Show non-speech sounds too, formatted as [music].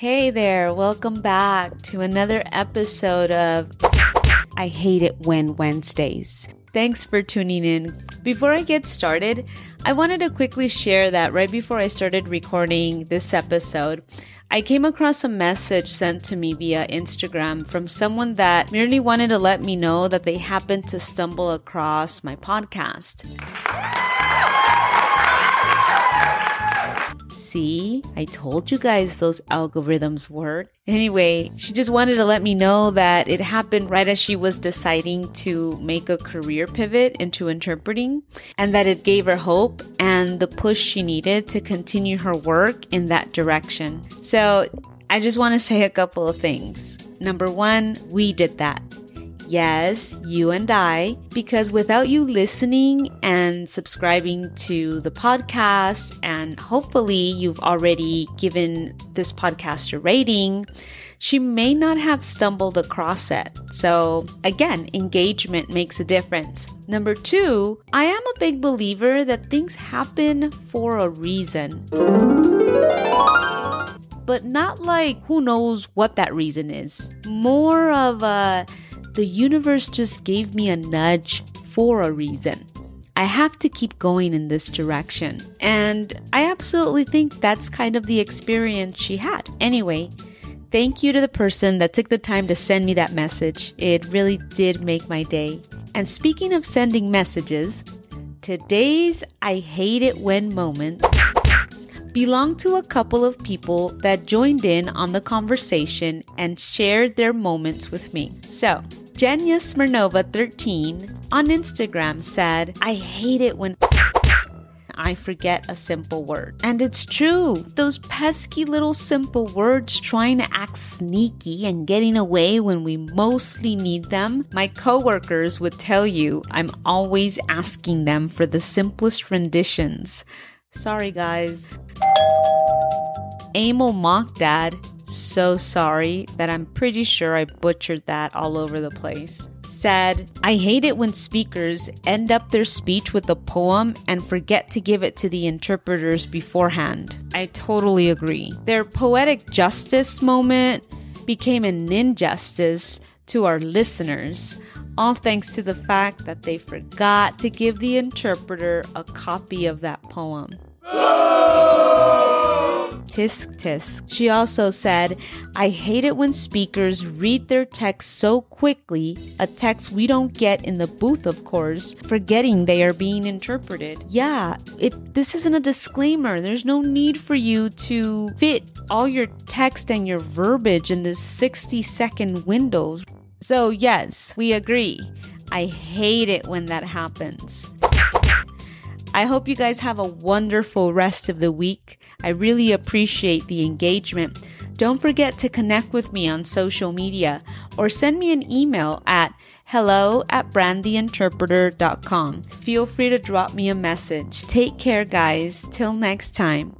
Hey there, welcome back to another episode of I Hate It When Wednesdays. Thanks for tuning in. Before I get started, I wanted to quickly share that right before I started recording this episode, I came across a message sent to me via Instagram from someone that merely wanted to let me know that they happened to stumble across my podcast. See, I told you guys those algorithms work. Anyway, she just wanted to let me know that it happened right as she was deciding to make a career pivot into interpreting and that it gave her hope and the push she needed to continue her work in that direction. So I just want to say a couple of things. Number one, we did that. Yes, you and I, because without you listening and subscribing to the podcast, and hopefully you've already given this podcast a rating, she may not have stumbled across it. So, again, engagement makes a difference. Number two, I am a big believer that things happen for a reason but not like who knows what that reason is. More of a the universe just gave me a nudge for a reason. I have to keep going in this direction. And I absolutely think that's kind of the experience she had. Anyway, thank you to the person that took the time to send me that message. It really did make my day. And speaking of sending messages, today's I hate it when moment belong to a couple of people that joined in on the conversation and shared their moments with me. So, Jenya Smirnova 13 on Instagram said, I hate it when I forget a simple word. And it's true. Those pesky little simple words trying to act sneaky and getting away when we mostly need them. My coworkers would tell you I'm always asking them for the simplest renditions. Sorry, guys. Amel Mock Dad so sorry that I'm pretty sure I butchered that all over the place. Said, I hate it when speakers end up their speech with a poem and forget to give it to the interpreters beforehand. I totally agree. Their poetic justice moment became an injustice to our listeners, all thanks to the fact that they forgot to give the interpreter a copy of that poem. [laughs] [laughs] Tisk tisk. She also said, I hate it when speakers read their text so quickly, a text we don't get in the booth, of course, forgetting they are being interpreted. Yeah, it this isn't a disclaimer. There's no need for you to fit all your text and your verbiage in this 60 second window. So, yes, we agree. I hate it when that happens. I hope you guys have a wonderful rest of the week. I really appreciate the engagement. Don't forget to connect with me on social media or send me an email at hello at brandtheinterpreter.com. Feel free to drop me a message. Take care, guys. Till next time.